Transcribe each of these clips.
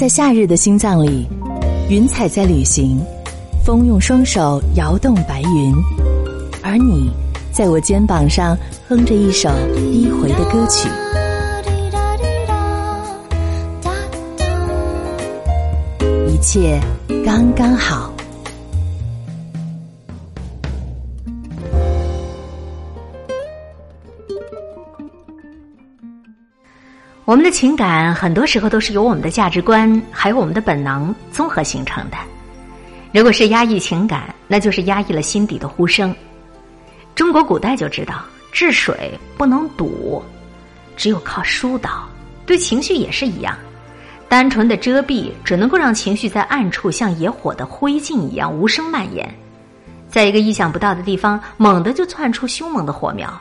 在夏日的心脏里，云彩在旅行，风用双手摇动白云，而你在我肩膀上哼着一首低回的歌曲。一切刚刚好。我们的情感很多时候都是由我们的价值观还有我们的本能综合形成的。如果是压抑情感，那就是压抑了心底的呼声。中国古代就知道治水不能堵，只有靠疏导。对情绪也是一样，单纯的遮蔽只能够让情绪在暗处像野火的灰烬一样无声蔓延，在一个意想不到的地方猛地就窜出凶猛的火苗。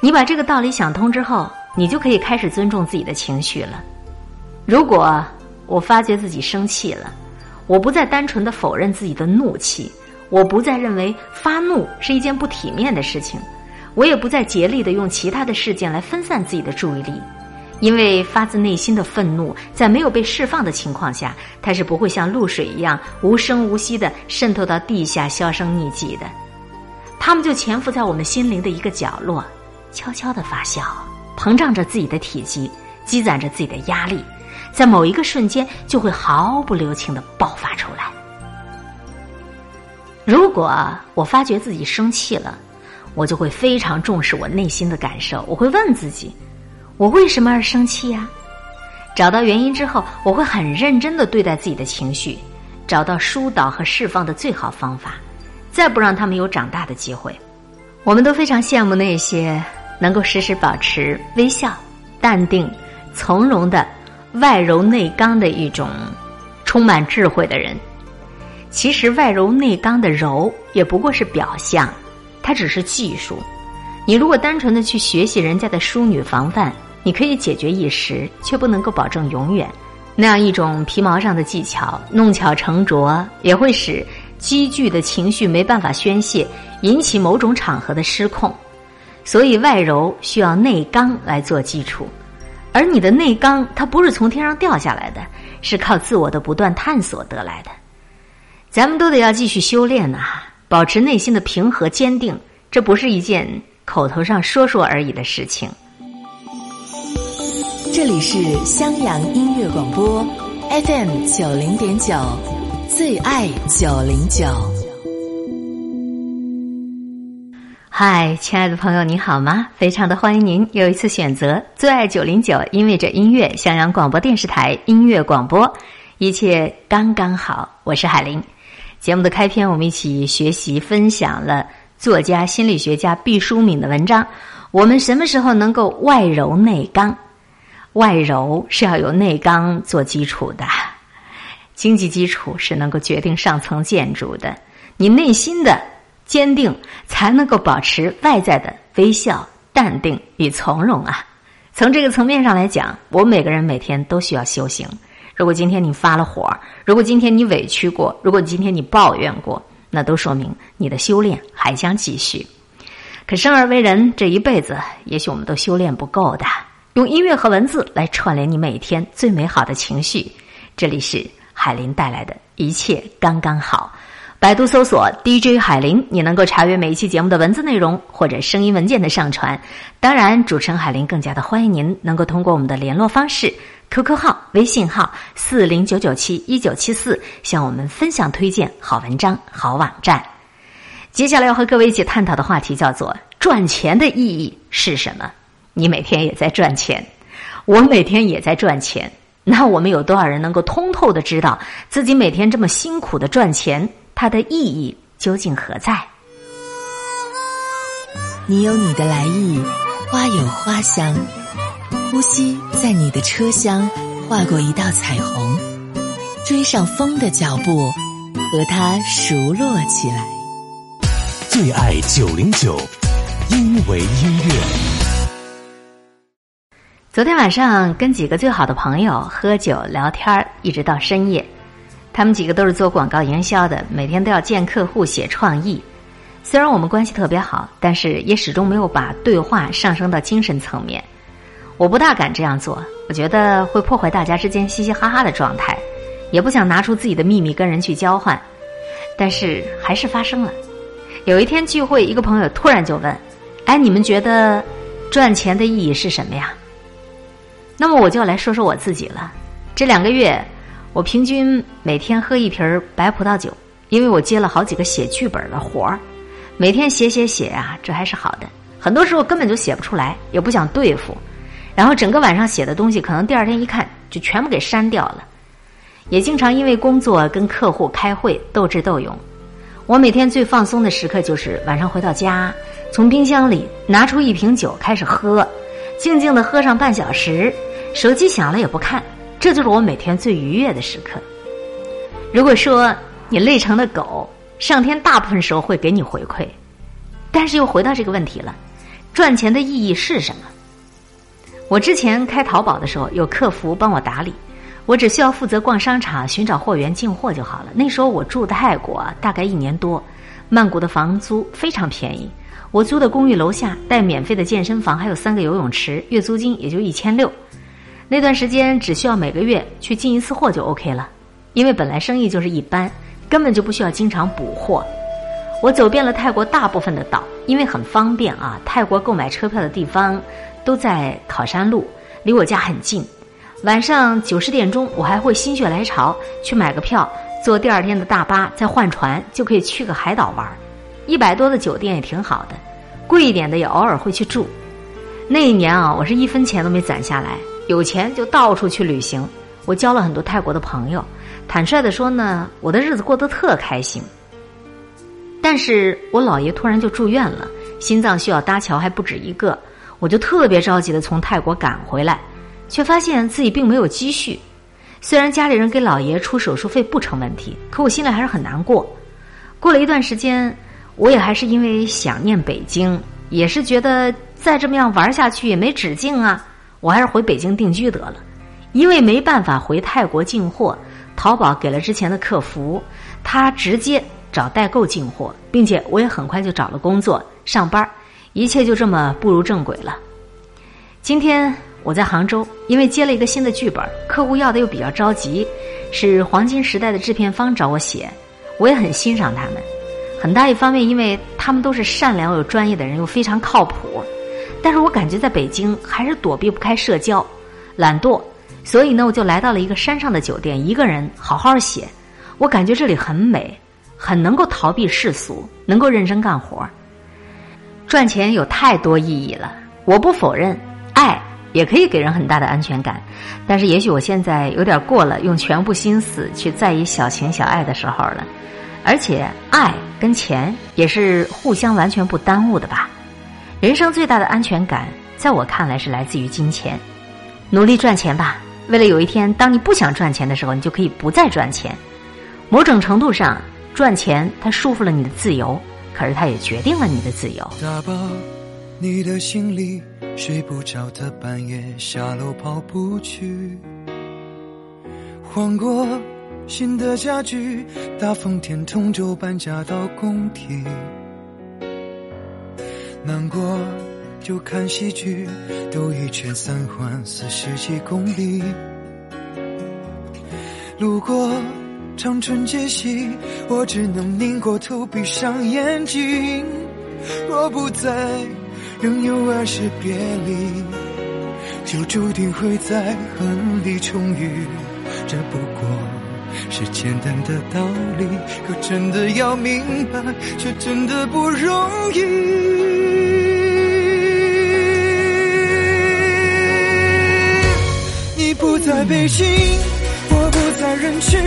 你把这个道理想通之后。你就可以开始尊重自己的情绪了。如果我发觉自己生气了，我不再单纯的否认自己的怒气，我不再认为发怒是一件不体面的事情，我也不再竭力的用其他的事件来分散自己的注意力，因为发自内心的愤怒在没有被释放的情况下，它是不会像露水一样无声无息的渗透到地下销声匿迹的，它们就潜伏在我们心灵的一个角落，悄悄的发酵。膨胀着自己的体积，积攒着自己的压力，在某一个瞬间就会毫不留情的爆发出来。如果我发觉自己生气了，我就会非常重视我内心的感受。我会问自己：我为什么而生气呀？找到原因之后，我会很认真的对待自己的情绪，找到疏导和释放的最好方法，再不让他们有长大的机会。我们都非常羡慕那些。能够时时保持微笑、淡定、从容的外柔内刚的一种充满智慧的人。其实外柔内刚的柔也不过是表象，它只是技术。你如果单纯的去学习人家的淑女防范，你可以解决一时，却不能够保证永远。那样一种皮毛上的技巧，弄巧成拙，也会使积聚的情绪没办法宣泄，引起某种场合的失控。所以外柔需要内刚来做基础，而你的内刚它不是从天上掉下来的，是靠自我的不断探索得来的。咱们都得要继续修炼呐，保持内心的平和坚定，这不是一件口头上说说而已的事情。这里是襄阳音乐广播，FM 九零点九，最爱九零九。嗨，亲爱的朋友，你好吗？非常的欢迎您又一次选择最爱九零九，因为这音乐，襄阳广播电视台音乐广播，一切刚刚好。我是海玲。节目的开篇，我们一起学习分享了作家、心理学家毕淑敏的文章。我们什么时候能够外柔内刚？外柔是要有内刚做基础的，经济基础是能够决定上层建筑的。你内心的。坚定才能够保持外在的微笑、淡定与从容啊！从这个层面上来讲，我们每个人每天都需要修行。如果今天你发了火，如果今天你委屈过，如果今天你抱怨过，那都说明你的修炼还将继续。可生而为人，这一辈子也许我们都修炼不够的。用音乐和文字来串联你每天最美好的情绪。这里是海林带来的一切刚刚好。百度搜索 DJ 海林，你能够查阅每一期节目的文字内容或者声音文件的上传。当然，主持人海林更加的欢迎您能够通过我们的联络方式：QQ 号、微信号四零九九七一九七四，向我们分享推荐好文章、好网站。接下来要和各位一起探讨的话题叫做“赚钱的意义是什么”。你每天也在赚钱，我每天也在赚钱。那我们有多少人能够通透的知道自己每天这么辛苦的赚钱？它的意义究竟何在？你有你的来意，花有花香，呼吸在你的车厢划过一道彩虹，追上风的脚步，和它熟络起来。最爱九零九，因为音乐。昨天晚上跟几个最好的朋友喝酒聊天一直到深夜。他们几个都是做广告营销的，每天都要见客户、写创意。虽然我们关系特别好，但是也始终没有把对话上升到精神层面。我不大敢这样做，我觉得会破坏大家之间嘻嘻哈哈的状态，也不想拿出自己的秘密跟人去交换。但是还是发生了。有一天聚会，一个朋友突然就问：“哎，你们觉得赚钱的意义是什么呀？”那么我就来说说我自己了。这两个月，我平均每天喝一瓶白葡萄酒，因为我接了好几个写剧本的活儿，每天写写写啊，这还是好的。很多时候根本就写不出来，也不想对付。然后整个晚上写的东西，可能第二天一看就全部给删掉了。也经常因为工作跟客户开会斗智斗勇。我每天最放松的时刻就是晚上回到家，从冰箱里拿出一瓶酒开始喝，静静的喝上半小时，手机响了也不看，这就是我每天最愉悦的时刻。如果说你累成了狗，上天大部分时候会给你回馈。但是又回到这个问题了，赚钱的意义是什么？我之前开淘宝的时候，有客服帮我打理，我只需要负责逛商场、寻找货源、进货就好了。那时候我住泰国，大概一年多，曼谷的房租非常便宜。我租的公寓楼下带免费的健身房，还有三个游泳池，月租金也就一千六。那段时间只需要每个月去进一次货就 OK 了，因为本来生意就是一般，根本就不需要经常补货。我走遍了泰国大部分的岛，因为很方便啊。泰国购买车票的地方。都在考山路，离我家很近。晚上九十点钟，我还会心血来潮去买个票，坐第二天的大巴，再换船就可以去个海岛玩。一百多的酒店也挺好的，贵一点的也偶尔会去住。那一年啊，我是一分钱都没攒下来，有钱就到处去旅行。我交了很多泰国的朋友，坦率的说呢，我的日子过得特开心。但是我姥爷突然就住院了，心脏需要搭桥，还不止一个。我就特别着急的从泰国赶回来，却发现自己并没有积蓄。虽然家里人给姥爷出手术费不成问题，可我心里还是很难过。过了一段时间，我也还是因为想念北京，也是觉得再这么样玩下去也没止境啊，我还是回北京定居得了。因为没办法回泰国进货，淘宝给了之前的客服，他直接找代购进货，并且我也很快就找了工作上班。一切就这么步入正轨了。今天我在杭州，因为接了一个新的剧本，客户要的又比较着急，是黄金时代的制片方找我写，我也很欣赏他们。很大一方面，因为他们都是善良又专业的人，又非常靠谱。但是我感觉在北京还是躲避不开社交，懒惰，所以呢，我就来到了一个山上的酒店，一个人好好写。我感觉这里很美，很能够逃避世俗，能够认真干活。赚钱有太多意义了，我不否认，爱也可以给人很大的安全感，但是也许我现在有点过了用全部心思去在意小情小爱的时候了，而且爱跟钱也是互相完全不耽误的吧。人生最大的安全感，在我看来是来自于金钱，努力赚钱吧，为了有一天当你不想赚钱的时候，你就可以不再赚钱。某种程度上，赚钱它束缚了你的自由。可是，它也决定了你的自由。打包你的行李，睡不着的半夜下楼跑步去。换过新的家具，大风天同舟搬家到工体。难过就看喜剧，兜一圈三环四十几公里。路过。长春街西，我只能拧过头，闭上眼睛。若不在，仍有儿时别离，就注定会在恨里重遇。这不过是简单的道理，可真的要明白，却真的不容易。你不在北京，我不在人群。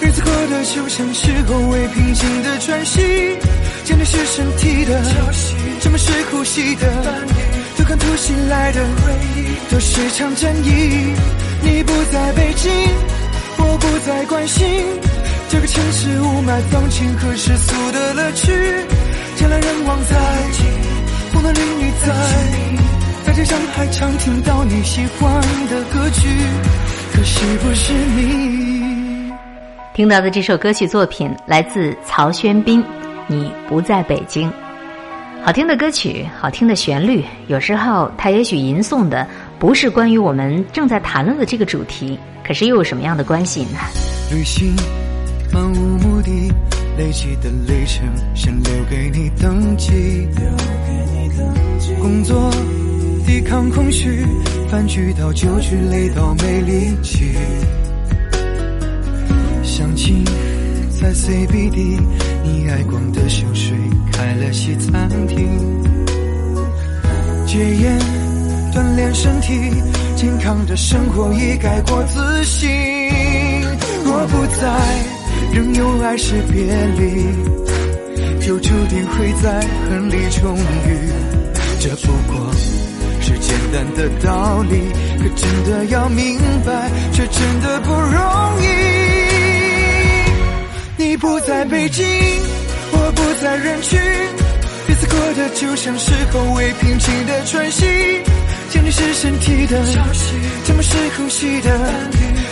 日子过得就像是后未平静的喘息，见的是身体的潮汐，什么是呼吸的都看突袭来的回忆，都是场战役。你不在北京，我不再关心这个城市雾霾、放晴和世俗的乐趣。人来人往在，风的淋雨在，在街上还常听到你喜欢的歌曲，可惜不是你？听到的这首歌曲作品来自曹轩宾，《你不在北京》。好听的歌曲，好听的旋律，有时候它也许吟诵的不是关于我们正在谈论的这个主题，可是又有什么样的关系呢？旅行漫无目的，累积的里程先留给你登记。工作抵抗空虚，饭局到酒局累到没力气。相亲在 CBD，你爱逛的香水开了西餐厅。戒烟锻炼身体，健康的生活已改过自新。若不在，仍有爱是别离，就注定会在恨里重遇。这不过是简单的道理，可真的要明白，却真的不容易。你不在北京，我不在人群，日子过得就像是后未平静的喘息。想你是身体的消息，沉默是呼吸的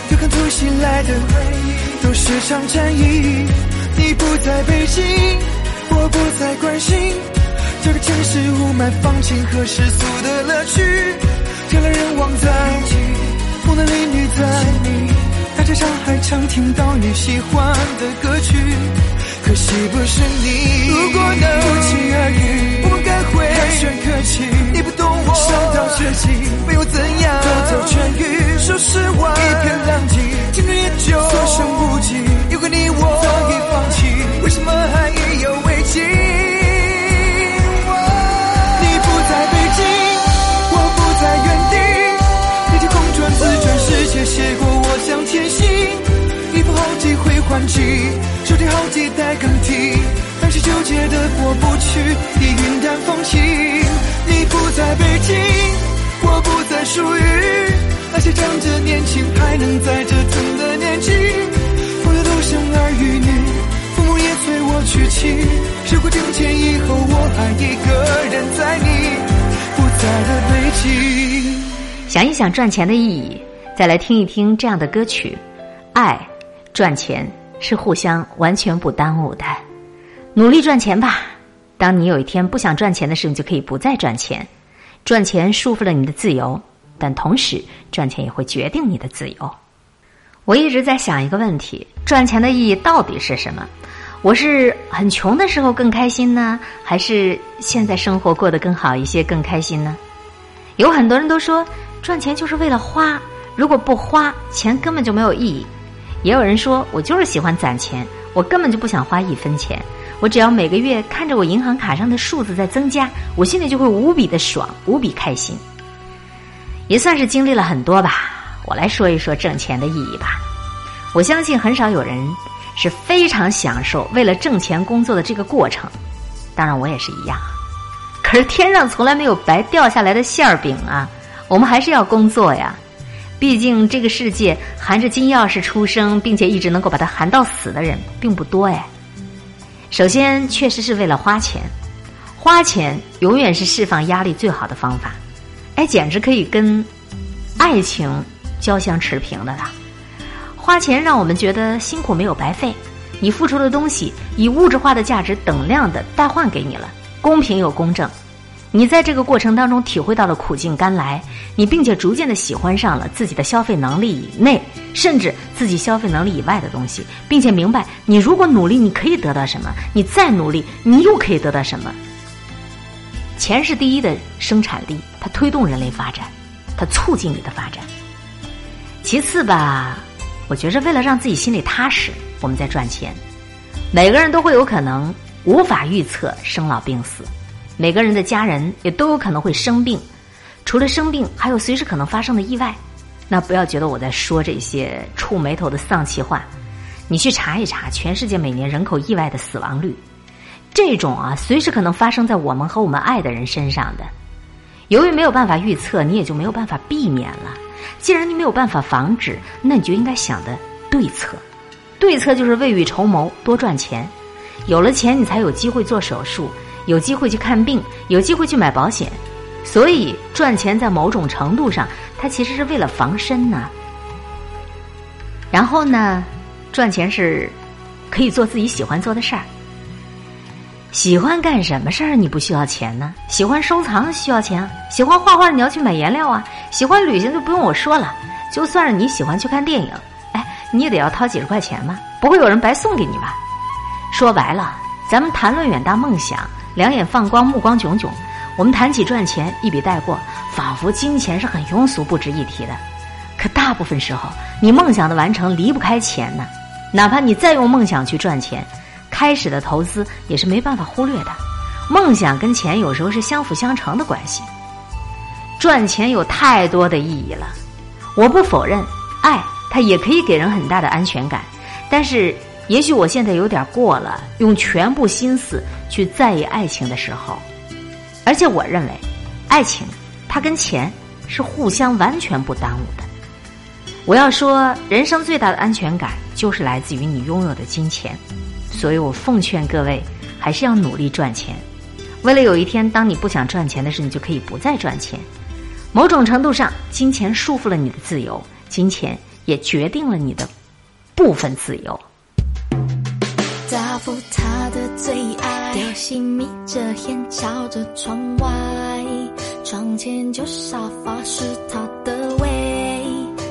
对抗突袭来的回忆都是场战役。你不在北京，我不再关心这个城市雾霾、放晴和世俗的乐趣。人来人往在，风男美女在你。大街上还常听到你喜欢的歌曲，可惜不是你。如果能不期而遇，我们该会寒暄客气。你不懂我，伤到绝境，没有怎样，都走痊愈。说实话，一片狼藉，青春也就所剩无几。有个你我早已放弃，为什么还意犹未尽？还击，手提好几袋更替，还是纠结的过不去，已云淡风轻。你不在北京，我不再属于那些仗着年轻还能再折腾的年纪。朋友都生儿育女，父母也催我娶妻。时过境迁以后，我还一个人在你不在的北京。想一想赚钱的意义。再来听一听这样的歌曲，爱、赚钱是互相完全不耽误的。努力赚钱吧，当你有一天不想赚钱的时候，你就可以不再赚钱。赚钱束缚了你的自由，但同时赚钱也会决定你的自由。我一直在想一个问题：赚钱的意义到底是什么？我是很穷的时候更开心呢，还是现在生活过得更好一些更开心呢？有很多人都说赚钱就是为了花。如果不花钱，根本就没有意义。也有人说我就是喜欢攒钱，我根本就不想花一分钱。我只要每个月看着我银行卡上的数字在增加，我心里就会无比的爽，无比开心。也算是经历了很多吧。我来说一说挣钱的意义吧。我相信很少有人是非常享受为了挣钱工作的这个过程，当然我也是一样。可是天上从来没有白掉下来的馅儿饼啊，我们还是要工作呀。毕竟这个世界含着金钥匙出生，并且一直能够把它含到死的人并不多哎。首先，确实是为了花钱，花钱永远是释放压力最好的方法，哎，简直可以跟爱情交相持平的了。花钱让我们觉得辛苦没有白费，你付出的东西以物质化的价值等量的代换给你了，公平又公正。你在这个过程当中体会到了苦尽甘来，你并且逐渐的喜欢上了自己的消费能力以内，甚至自己消费能力以外的东西，并且明白你如果努力，你可以得到什么；你再努力，你又可以得到什么。钱是第一的生产力，它推动人类发展，它促进你的发展。其次吧，我觉着为了让自己心里踏实，我们在赚钱。每个人都会有可能无法预测生老病死。每个人的家人也都有可能会生病，除了生病，还有随时可能发生的意外。那不要觉得我在说这些触眉头的丧气话，你去查一查全世界每年人口意外的死亡率，这种啊，随时可能发生在我们和我们爱的人身上的。由于没有办法预测，你也就没有办法避免了。既然你没有办法防止，那你就应该想的对策。对策就是未雨绸缪，多赚钱。有了钱，你才有机会做手术。有机会去看病，有机会去买保险，所以赚钱在某种程度上，它其实是为了防身呢。然后呢，赚钱是可以做自己喜欢做的事儿。喜欢干什么事儿你不需要钱呢？喜欢收藏需要钱，喜欢画画你要去买颜料啊，喜欢旅行就不用我说了。就算是你喜欢去看电影，哎，你也得要掏几十块钱嘛，不会有人白送给你吧？说白了，咱们谈论远大梦想，两眼放光，目光炯炯。我们谈起赚钱，一笔带过，仿佛金钱是很庸俗、不值一提的。可大部分时候，你梦想的完成离不开钱呢。哪怕你再用梦想去赚钱。开始的投资也是没办法忽略的，梦想跟钱有时候是相辅相成的关系。赚钱有太多的意义了，我不否认，爱它也可以给人很大的安全感，但是也许我现在有点过了，用全部心思去在意爱情的时候，而且我认为，爱情它跟钱是互相完全不耽误的。我要说，人生最大的安全感就是来自于你拥有的金钱。所以我奉劝各位，还是要努力赚钱。为了有一天，当你不想赚钱的时候，你就可以不再赚钱。某种程度上，金钱束缚了你的自由，金钱也决定了你的部分自由。大夫他的最爱，雕心眯着眼瞧着窗外，窗前旧沙发是他的胃。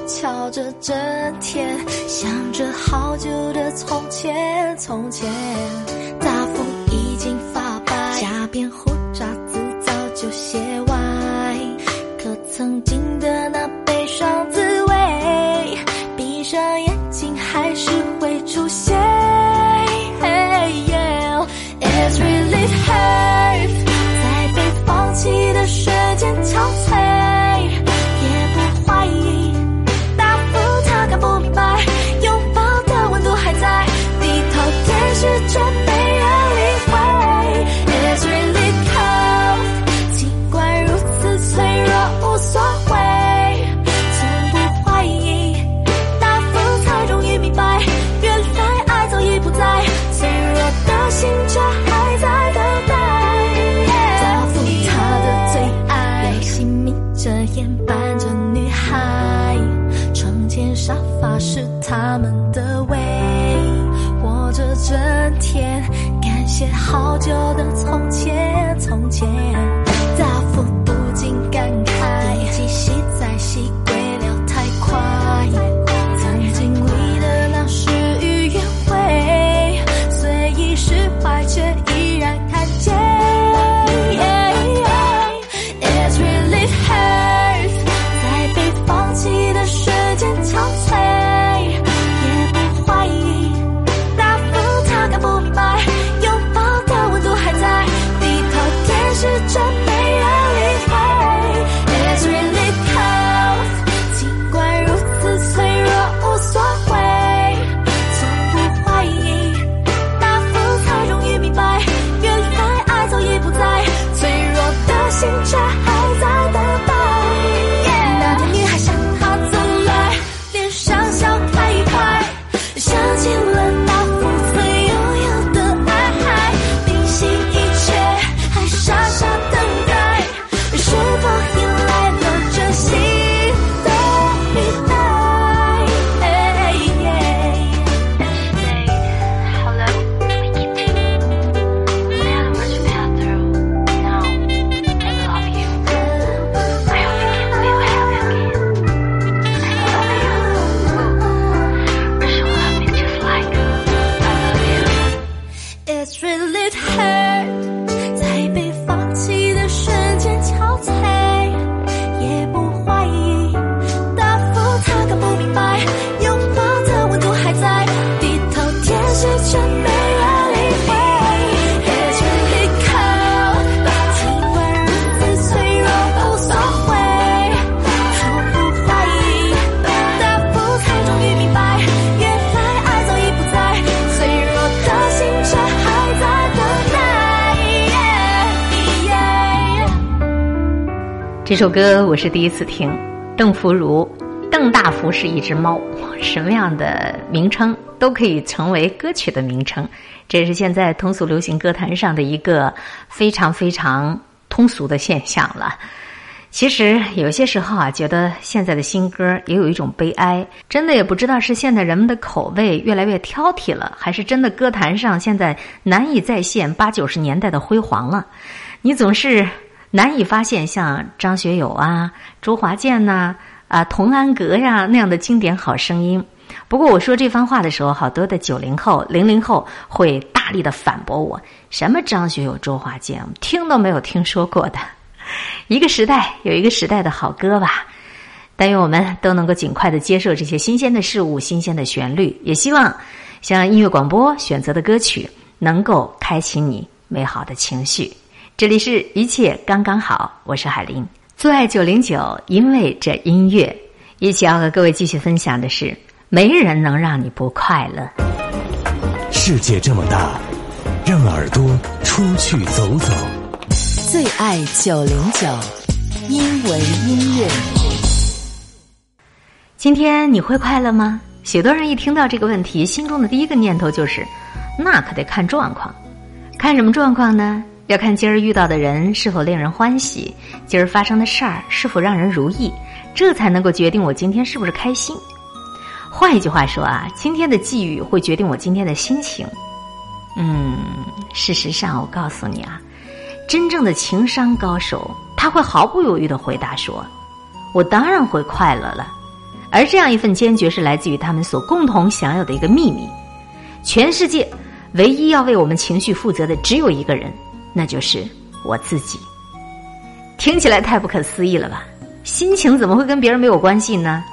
瞧着这天，想着好久的从前，从前。大夫已经发白，下边胡渣子早就卸歪，可曾经的那憔悴。好久的从前，从前。这首歌我是第一次听，邓福如，邓大福是一只猫，什么样的名称都可以成为歌曲的名称，这是现在通俗流行歌坛上的一个非常非常通俗的现象了。其实有些时候啊，觉得现在的新歌也有一种悲哀，真的也不知道是现在人们的口味越来越挑剔了，还是真的歌坛上现在难以再现八九十年代的辉煌了。你总是难以发现像张学友啊、周华健呐、啊童安格呀那样的经典好声音。不过我说这番话的时候，好多的九零后、零零后会大力的反驳我：什么张学友、周华健，听都没有听说过的。一个时代有一个时代的好歌吧，但愿我们都能够尽快的接受这些新鲜的事物、新鲜的旋律。也希望像音乐广播选择的歌曲能够开启你美好的情绪。这里是一切刚刚好，我是海林，最爱九零九，因为这音乐。一起要和各位继续分享的是，没人能让你不快乐。世界这么大，让耳朵出去走走。最爱九零九，因为音乐。今天你会快乐吗？许多人一听到这个问题，心中的第一个念头就是，那可得看状况。看什么状况呢？要看今儿遇到的人是否令人欢喜，今儿发生的事儿是否让人如意，这才能够决定我今天是不是开心。换一句话说啊，今天的际遇会决定我今天的心情。嗯，事实上，我告诉你啊。真正的情商高手，他会毫不犹豫的回答说：“我当然会快乐了。”而这样一份坚决是来自于他们所共同享有的一个秘密。全世界唯一要为我们情绪负责的只有一个人，那就是我自己。听起来太不可思议了吧？心情怎么会跟别人没有关系呢？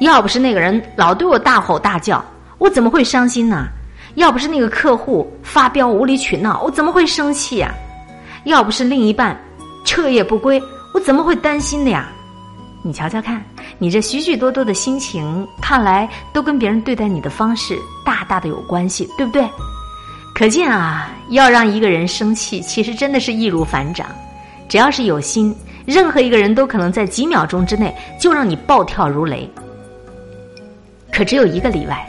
要不是那个人老对我大吼大叫，我怎么会伤心呢？要不是那个客户发飙无理取闹，我怎么会生气呀？要不是另一半彻夜不归，我怎么会担心的呀？你瞧瞧看，你这许许多多的心情，看来都跟别人对待你的方式大大的有关系，对不对？可见啊，要让一个人生气，其实真的是易如反掌。只要是有心，任何一个人都可能在几秒钟之内就让你暴跳如雷。可只有一个例外，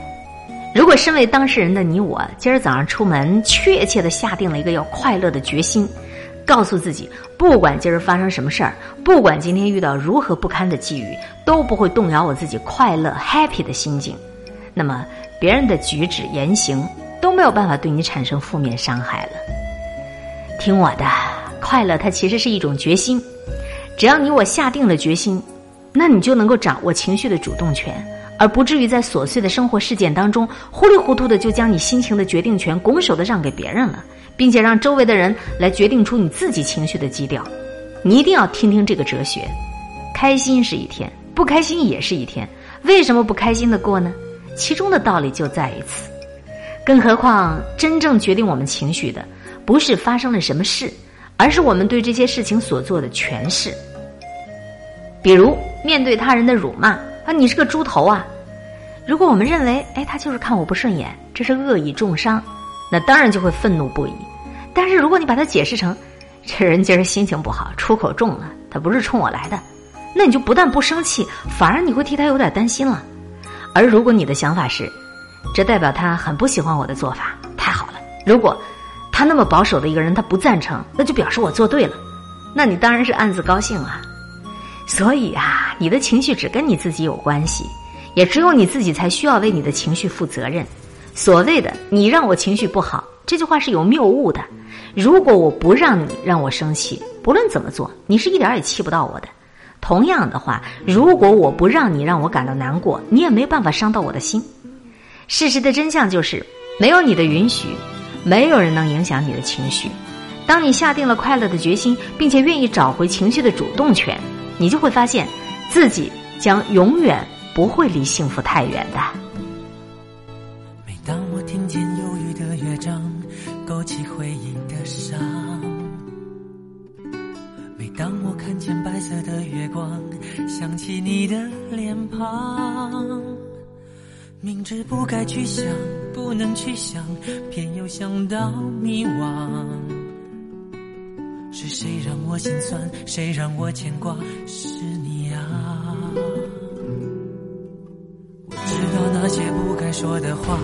如果身为当事人的你我，今儿早上出门，确切的下定了一个要快乐的决心。告诉自己，不管今儿发生什么事儿，不管今天遇到如何不堪的际遇，都不会动摇我自己快乐 happy 的心境。那么，别人的举止言行都没有办法对你产生负面伤害了。听我的，快乐它其实是一种决心。只要你我下定了决心，那你就能够掌握情绪的主动权，而不至于在琐碎的生活事件当中糊里糊涂的就将你心情的决定权拱手的让给别人了。并且让周围的人来决定出你自己情绪的基调，你一定要听听这个哲学。开心是一天，不开心也是一天。为什么不开心的过呢？其中的道理就在于此。更何况，真正决定我们情绪的，不是发生了什么事，而是我们对这些事情所做的诠释。比如，面对他人的辱骂啊，你是个猪头啊！如果我们认为，哎，他就是看我不顺眼，这是恶意重伤。那当然就会愤怒不已，但是如果你把它解释成，这人今儿心情不好，出口重了，他不是冲我来的，那你就不但不生气，反而你会替他有点担心了。而如果你的想法是，这代表他很不喜欢我的做法，太好了。如果他那么保守的一个人他不赞成，那就表示我做对了，那你当然是暗自高兴啊。所以啊，你的情绪只跟你自己有关系，也只有你自己才需要为你的情绪负责任。所谓的“你让我情绪不好”这句话是有谬误的。如果我不让你让我生气，不论怎么做，你是一点也气不到我的。同样的话，如果我不让你让我感到难过，你也没办法伤到我的心。事实的真相就是，没有你的允许，没有人能影响你的情绪。当你下定了快乐的决心，并且愿意找回情绪的主动权，你就会发现自己将永远不会离幸福太远的。每当我听见忧郁的乐章，勾起回忆的伤。每当我看见白色的月光，想起你的脸庞。明知不该去想，不能去想，偏又想到迷惘。是谁让我心酸？谁让我牵挂？是你啊！我知道那些不该说的话。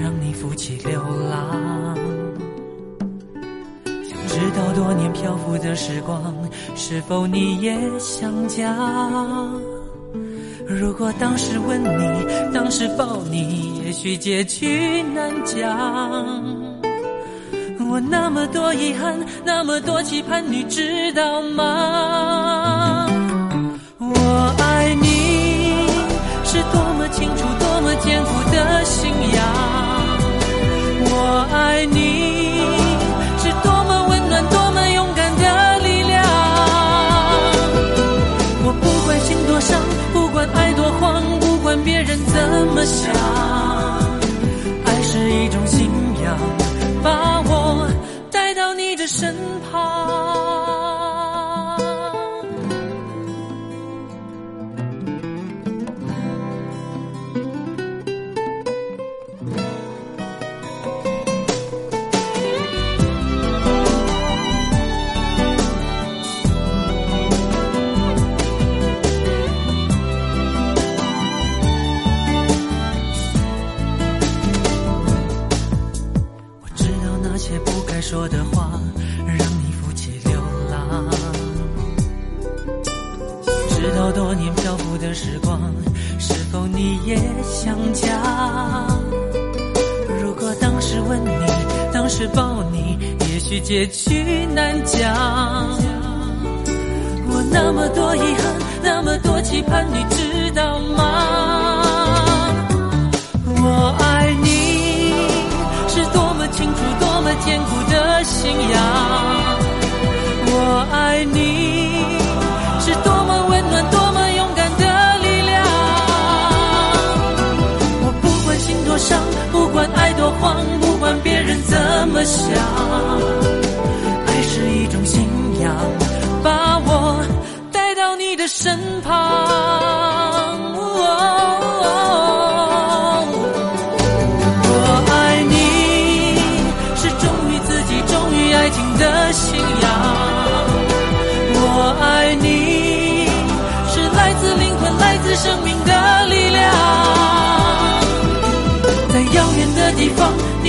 让你负气流浪，想知道多年漂浮的时光，是否你也想家？如果当时吻你，当时抱你，也许结局难讲。我那么多遗憾，那么多期盼，你知道吗？我爱你，是多么清楚，多么坚固的信仰。我爱你，么想，结局难讲。我那么多遗憾，那么多期盼，你知道吗？我爱你，是多么清楚，多么坚固的信仰。我爱你，是多么温暖，多么勇敢的力量。我不管心多伤，不管爱多慌，不管别人怎么想，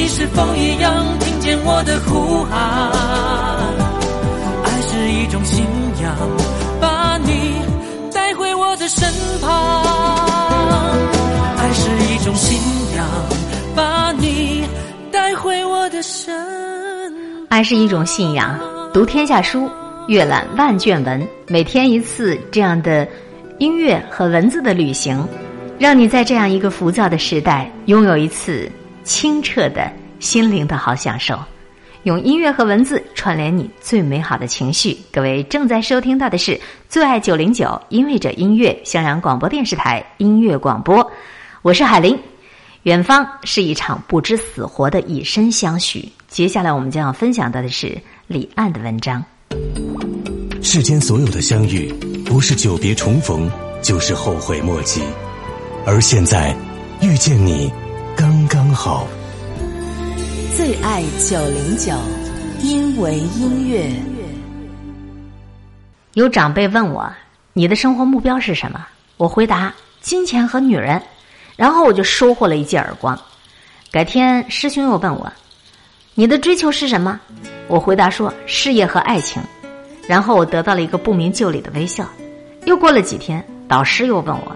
你是否一样听见我的呼喊？爱是一种信仰，把你带回我的身旁。爱是一种信仰，把你带回我的身。爱是一种信仰，读天下书，阅览万卷文，每天一次这样的音乐和文字的旅行，让你在这样一个浮躁的时代，拥有一次清澈的心灵的好享受。用音乐和文字串联你最美好的情绪。各位正在收听到的是最爱九零九，因为这音乐，襄阳广播电视台音乐广播，我是海林。远方是一场不知死活的以身相许。接下来我们将要分享到的是李岸的文章。世间所有的相遇，不是久别重逢，就是后悔莫及。而现在，遇见你，刚刚好。最爱九零九，因为音乐。有长辈问我：“你的生活目标是什么？”我回答：“金钱和女人。”然后我就收获了一记耳光。改天师兄又问我：“你的追求是什么？”我回答说：“事业和爱情。”然后我得到了一个不明就里的微笑。又过了几天，导师又问我：“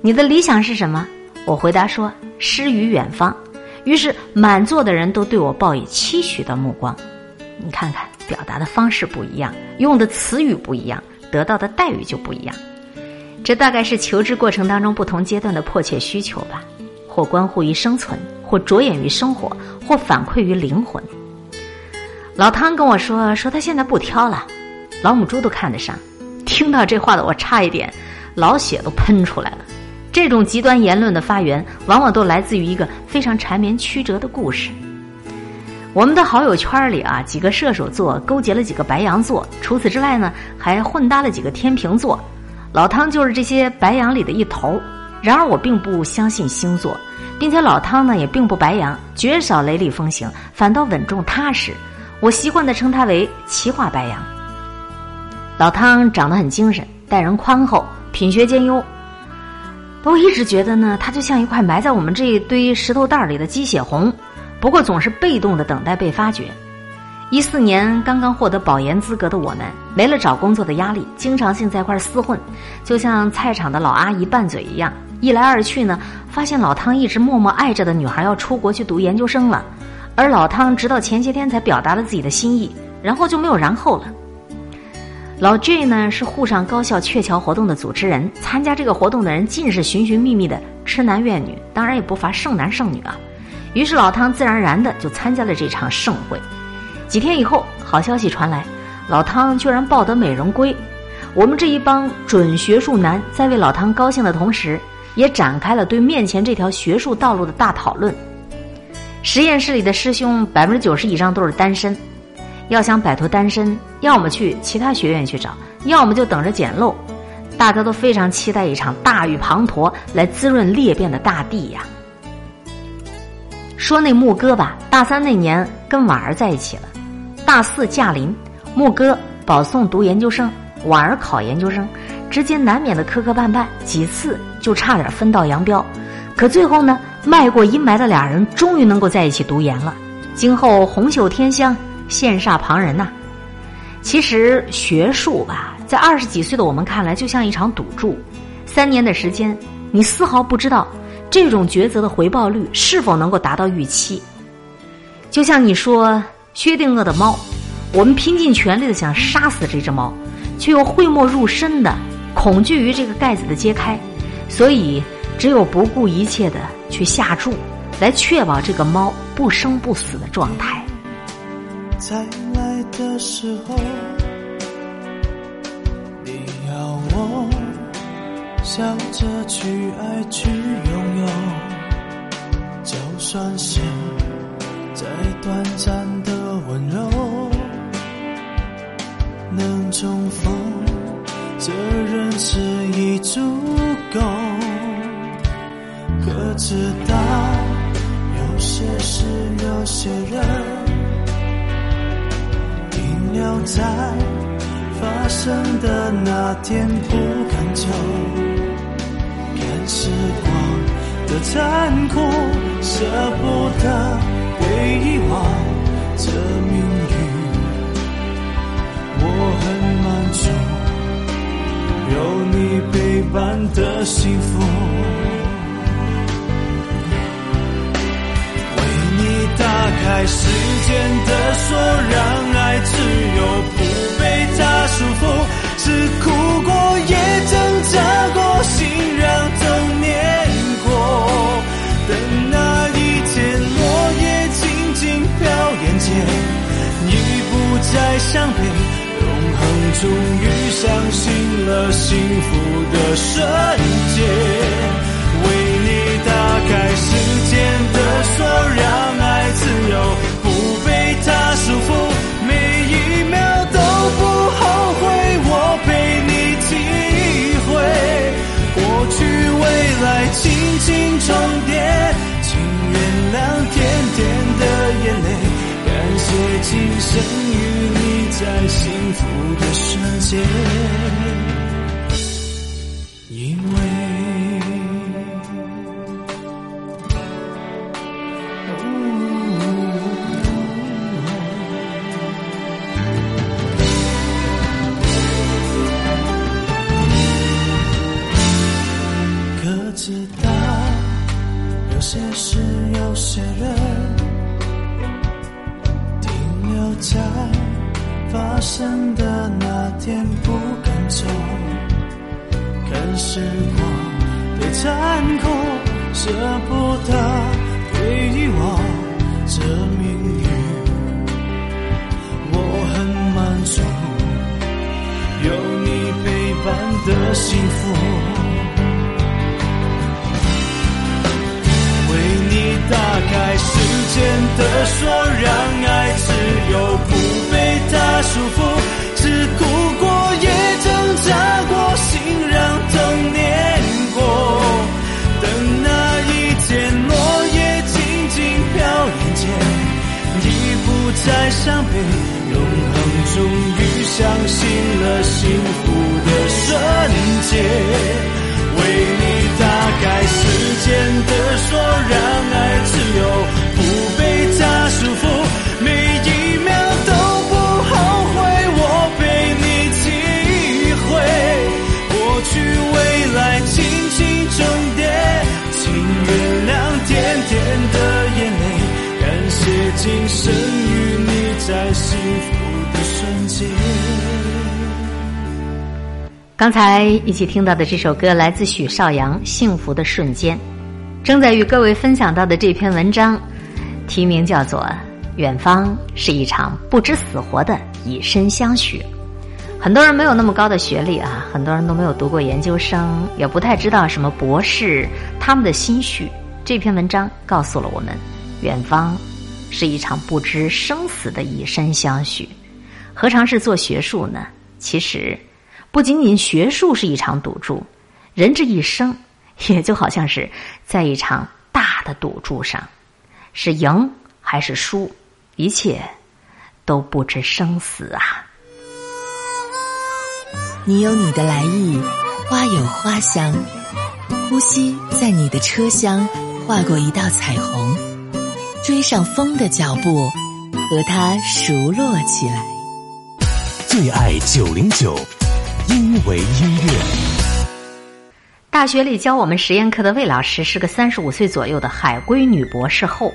你的理想是什么？”我回答说：“诗与远方。”于是满座的人都对我报以期许的目光。你看看，表达的方式不一样，用的词语不一样，得到的待遇就不一样。这大概是求职过程当中不同阶段的迫切需求吧，或关乎于生存，或着眼于生活，或反馈于灵魂。老汤跟我说，说他现在不挑了，老母猪都看得上。听到这话的我，差一点老血都喷出来了。这种极端言论的发源，往往都来自于一个非常缠绵曲折的故事。我们的好友圈里啊，几个射手座勾结了几个白羊座，除此之外呢，还混搭了几个天秤座。老汤就是这些白羊里的一头。然而我并不相信星座，并且老汤呢也并不白羊，绝少雷厉风行，反倒稳重踏实。我习惯的称他为奇化白羊。老汤长得很精神，待人宽厚，品学兼优。我一直觉得呢，他就像一块埋在我们这一堆石头袋里的鸡血红，不过总是被动的等待被发掘。一四年刚刚获得保研资格的我们，没了找工作的压力，经常性在一块厮混，就像菜场的老阿姨拌嘴一样。一来二去呢，发现老汤一直默默爱着的女孩要出国去读研究生了，而老汤直到前些天才表达了自己的心意，然后就没有然后了。老 J 呢是沪上高校鹊桥活动的组织人，参加这个活动的人尽是寻寻觅觅的痴男怨女，当然也不乏剩男剩女啊。于是老汤自然而然的就参加了这场盛会。几天以后，好消息传来，老汤居然抱得美人归。我们这一帮准学术男在为老汤高兴的同时，也展开了对面前这条学术道路的大讨论。实验室里的师兄百分之九十以上都是单身，要想摆脱单身，要么去其他学院去找，要么就等着捡漏。大家都非常期待一场大雨滂沱来滋润裂变的大地呀。说那牧歌吧，大三那年跟婉儿在一起了。大四驾临，牧歌保送读研究生，婉儿考研究生，之间难免的磕磕绊绊，几次就差点分道扬镳。可最后呢，迈过阴霾的俩人终于能够在一起读研了。今后红袖添香，羡煞旁人呐。其实学术吧，在二十几岁的我们看来，就像一场赌注。三年的时间，你丝毫不知道这种抉择的回报率是否能够达到预期。就像你说。薛定谔的猫，我们拼尽全力的想杀死这只猫，却又讳莫如深的恐惧于这个盖子的揭开，所以只有不顾一切的去下注，来确保这个猫不生不死的状态。再来的时候，你要我笑着去爱去拥有，就算是再短暂的。温柔能重逢，这人是已足够。可知道，有些事，有些人，要在发生的那天不敢走。看时光的残酷，舍不得被遗忘。这命运，我很满足，有你陪伴的幸福。打开时间的锁，让爱自由，不被它束缚。是哭过，也挣扎过，心让痛碾过。等那一天，落叶静静飘眼前。已不再伤悲，永恒终于相信了幸福的瞬间。开时间的锁，让爱自由，不被它束缚。每一秒都不后悔，我陪你体会过去未来，轻轻重叠，请原谅甜甜的眼泪。感谢今生与你在幸福的瞬间，刚才一起听到的这首歌来自许绍洋，《幸福的瞬间》。正在与各位分享到的这篇文章，题名叫做《远方是一场不知死活的以身相许》。很多人没有那么高的学历啊，很多人都没有读过研究生，也不太知道什么博士他们的心绪。这篇文章告诉了我们，远方是一场不知生死的以身相许。何尝是做学术呢？其实，不仅仅学术是一场赌注，人这一生。也就好像是在一场大的赌注上，是赢还是输，一切都不知生死啊！你有你的来意，花有花香，呼吸在你的车厢划过一道彩虹，追上风的脚步，和它熟络起来。最爱九零九，因为音乐。大学里教我们实验课的魏老师是个三十五岁左右的海归女博士后，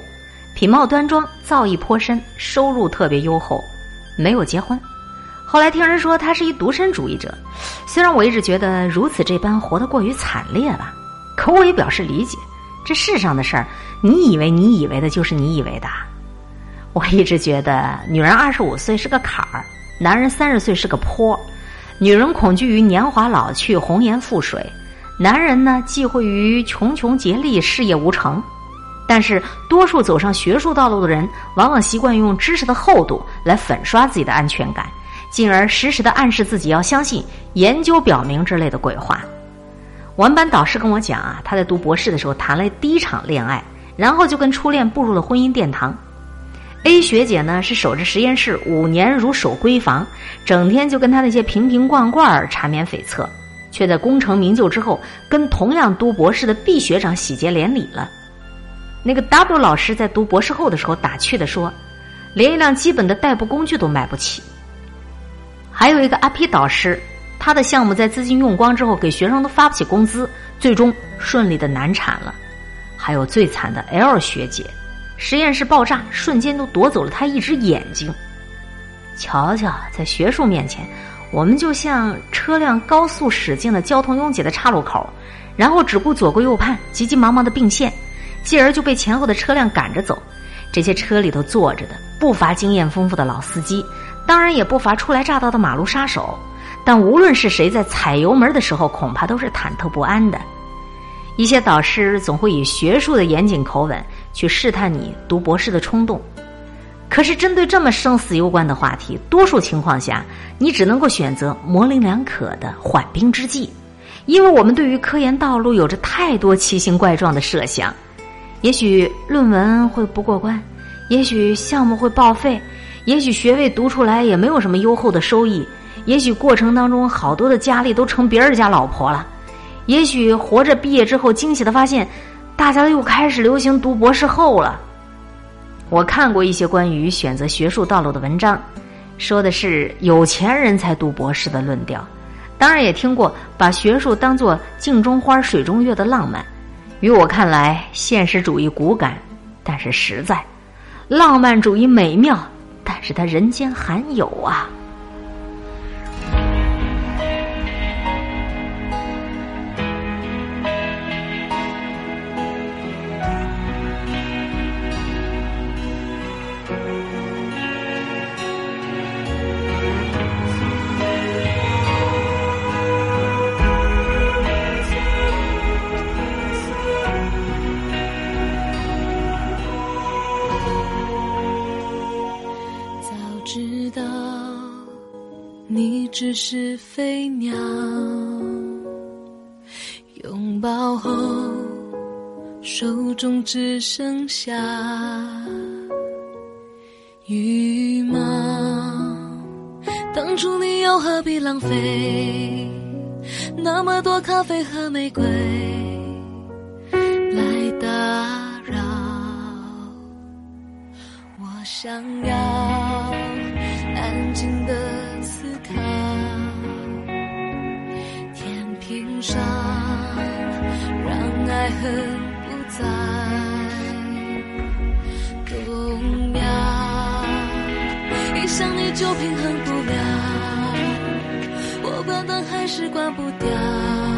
品貌端庄，造诣颇深，收入特别优厚，没有结婚。后来听人说她是一独身主义者，虽然我一直觉得如此这般活得过于惨烈了，可我也表示理解。这世上的事儿，你以为你以为的就是你以为的。我一直觉得女人二十五岁是个坎儿，男人三十岁是个坡。女人恐惧于年华老去，红颜覆水。男人呢，忌讳于穷穷竭力，事业无成。但是，多数走上学术道路的人，往往习惯用知识的厚度来粉刷自己的安全感，进而时时的暗示自己要相信研究表明之类的鬼话。我们班导师跟我讲啊，他在读博士的时候谈了第一场恋爱，然后就跟初恋步入了婚姻殿堂。A 学姐呢，是守着实验室五年如守闺房，整天就跟他那些瓶瓶罐罐缠绵悱恻。却在功成名就之后，跟同样读博士的 B 学长喜结连理了。那个 W 老师在读博士后的时候打趣的说：“连一辆基本的代步工具都买不起。”还有一个阿 P 导师，他的项目在资金用光之后，给学生都发不起工资，最终顺利的难产了。还有最惨的 L 学姐，实验室爆炸，瞬间都夺走了他一只眼睛。瞧瞧，在学术面前。我们就像车辆高速驶进了交通拥挤的岔路口，然后只顾左顾右盼，急急忙忙的并线，继而就被前后的车辆赶着走。这些车里头坐着的不乏经验丰富的老司机，当然也不乏初来乍到的马路杀手。但无论是谁在踩油门的时候，恐怕都是忐忑不安的。一些导师总会以学术的严谨口吻去试探你读博士的冲动。可是，针对这么生死攸关的话题，多数情况下，你只能够选择模棱两可的缓兵之计，因为我们对于科研道路有着太多奇形怪状的设想。也许论文会不过关，也许项目会报废，也许学位读出来也没有什么优厚的收益，也许过程当中好多的佳丽都成别人家老婆了，也许活着毕业之后惊喜的发现，大家又开始流行读博士后了。我看过一些关于选择学术道路的文章，说的是有钱人才读博士的论调。当然也听过把学术当做镜中花水中月的浪漫。于我看来，现实主义骨感，但是实在；浪漫主义美妙，但是它人间罕有啊。是飞鸟，拥抱后手中只剩下羽毛。当初你又何必浪费那么多咖啡和玫瑰来打扰？我想要安静的。伤让爱恨不再动摇。一想你就平衡不了我关灯还是关不掉。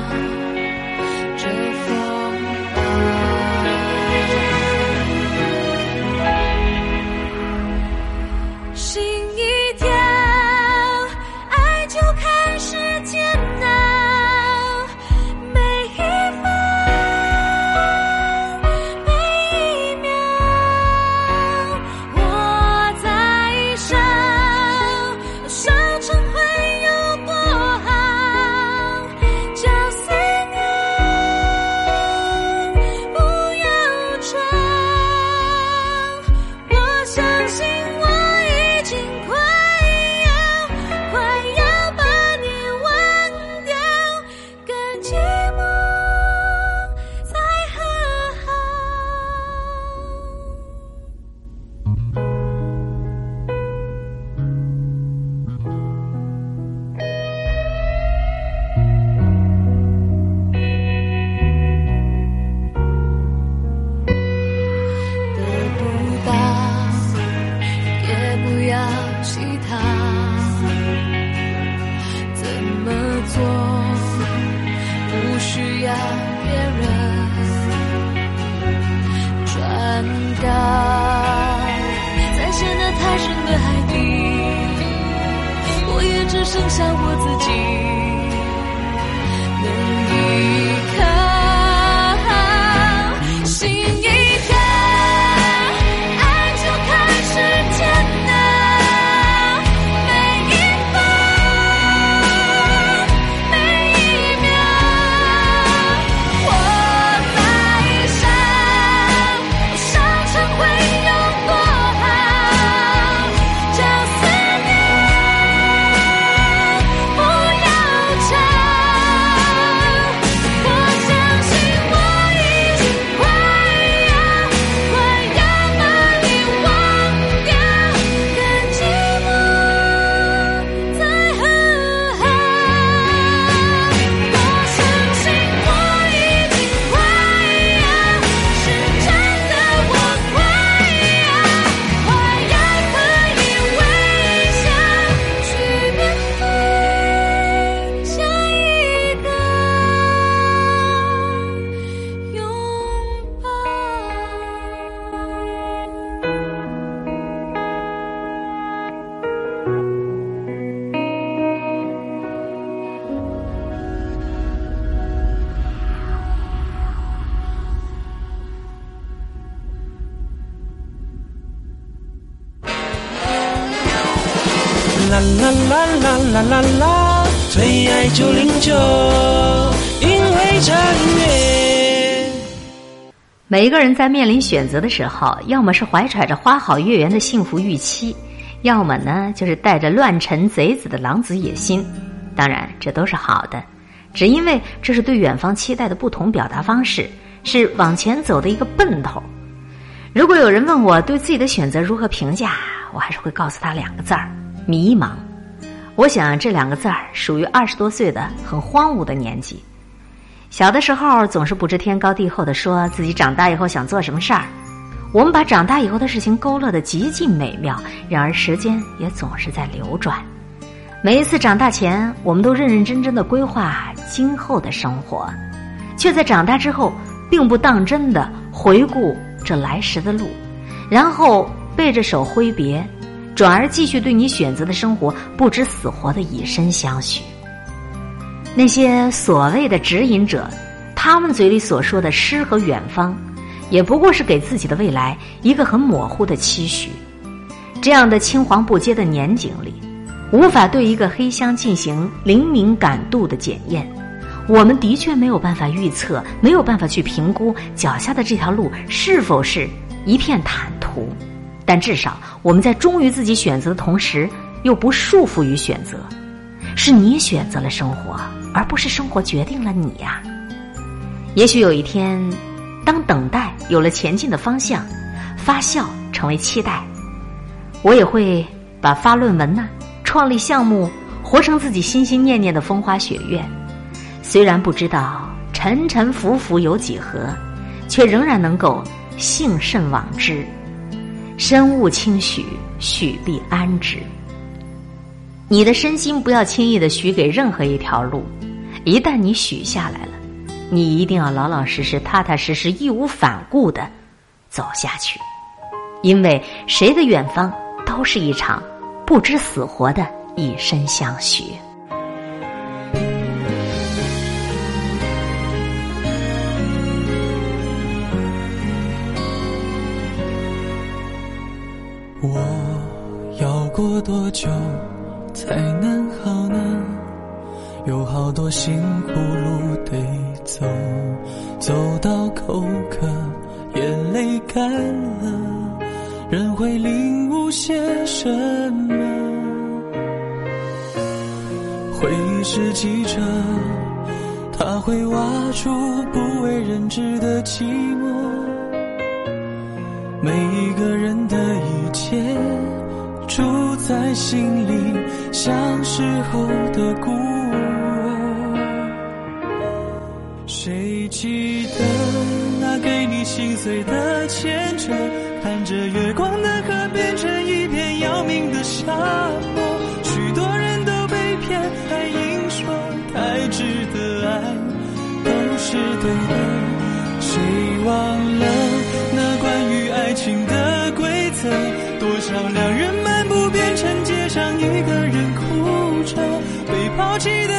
每个人在面临选择的时候，要么是怀揣着花好月圆的幸福预期，要么呢就是带着乱臣贼子的狼子野心。当然，这都是好的，只因为这是对远方期待的不同表达方式，是往前走的一个奔头。如果有人问我对自己的选择如何评价，我还是会告诉他两个字儿：迷茫。我想这两个字儿属于二十多岁的很荒芜的年纪。小的时候总是不知天高地厚的说自己长大以后想做什么事儿，我们把长大以后的事情勾勒得极尽美妙，然而时间也总是在流转。每一次长大前，我们都认认真真的规划今后的生活，却在长大之后并不当真的回顾这来时的路，然后背着手挥别，转而继续对你选择的生活不知死活的以身相许。那些所谓的指引者，他们嘴里所说的诗和远方，也不过是给自己的未来一个很模糊的期许。这样的青黄不接的年景里，无法对一个黑箱进行灵敏感度的检验。我们的确没有办法预测，没有办法去评估脚下的这条路是否是一片坦途。但至少我们在忠于自己选择的同时，又不束缚于选择。是你选择了生活，而不是生活决定了你呀、也许有一天，当等待有了前进的方向，发酵成为期待，我也会把发论文呢、创立项目，活成自己心心念念的风花雪月。虽然不知道沉沉浮浮有几何，却仍然能够幸甚往之。深悟轻许，许必安之。你的身心不要轻易的许给任何一条路，一旦你许下来了，你一定要老老实实、踏踏实实、义无反顾的走下去，因为谁的远方都是一场不知死活的以身相许。我要过多久才能好？有好多辛苦路得走，走到口渴，眼泪干了，人会领悟些什么？回忆是记者，他会挖出不为人知的寂寞。每一个人的一切住在心里，像时候的孤心碎的牵扯？看着月光的河变成一片要命的沙漠，许多人都被骗，还硬说太值得爱都是对的。谁忘了那关于爱情的规则？多少两人漫步变成街上一个人哭着，被抛弃的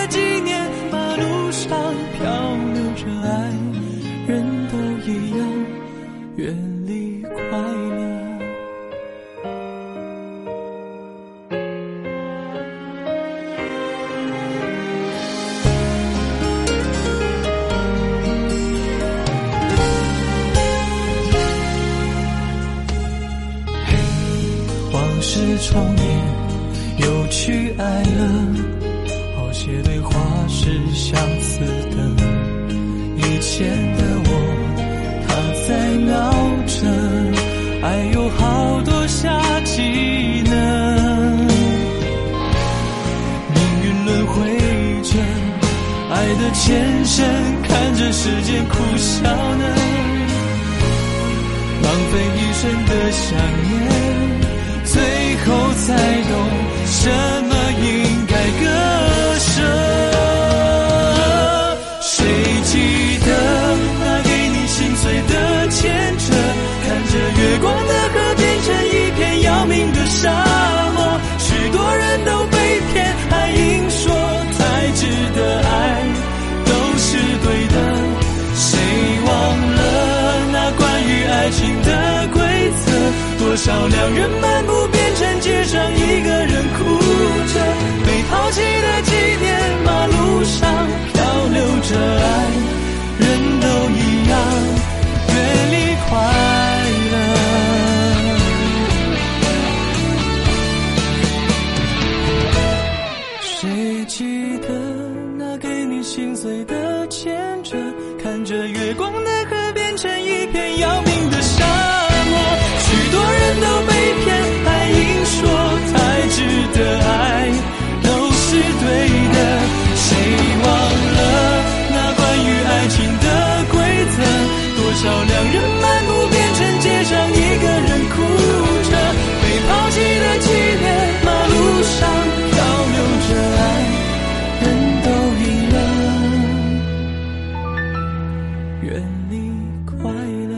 爱的前身，看着时间苦笑呢。浪费一生的想念。最后才懂什么应多少两人漫步变成街上一个人哭着，被抛弃的纪念，马路上漂流着爱，照亮人漫步变成街上一个人哭着，被抛弃的纪念，马路上漂流着爱，人都一样。远离快乐。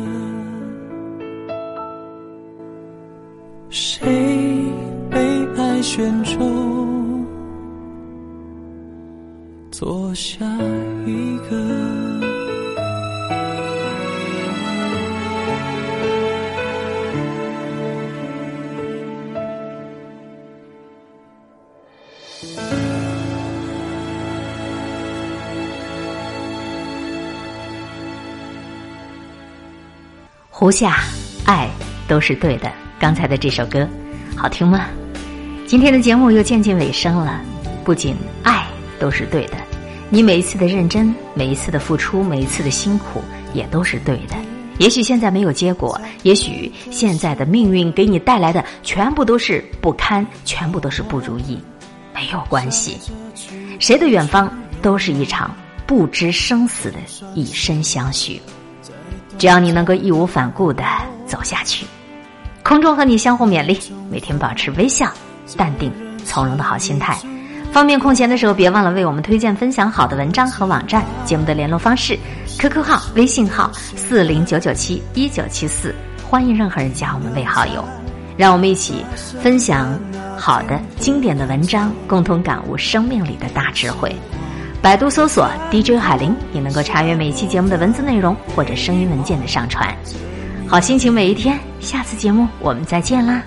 谁被爱选中，做下一个？胡夏，爱都是对的。刚才的这首歌，好听吗？今天的节目又渐近尾声了。不仅爱都是对的，你每一次的认真，每一次的付出，每一次的辛苦，也都是对的。也许现在没有结果，也许现在的命运给你带来的全部都是不堪，全部都是不如意，没有关系。谁的远方都是一场不知生死的以身相许。只要你能够义无反顾的走下去，空中和你相互勉励，每天保持微笑、淡定、从容的好心态。方便空闲的时候，别忘了为我们推荐分享好的文章和网站。节目的联络方式：QQ 号、微信号四零九九七一九七四，欢迎任何人加我们为好友。让我们一起分享好的、经典的文章，共同感悟生命里的大智慧。百度搜索 DJ 海玲，也能够查阅每期节目的文字内容或者声音文件的上传。好心情每一天，下次节目我们再见啦！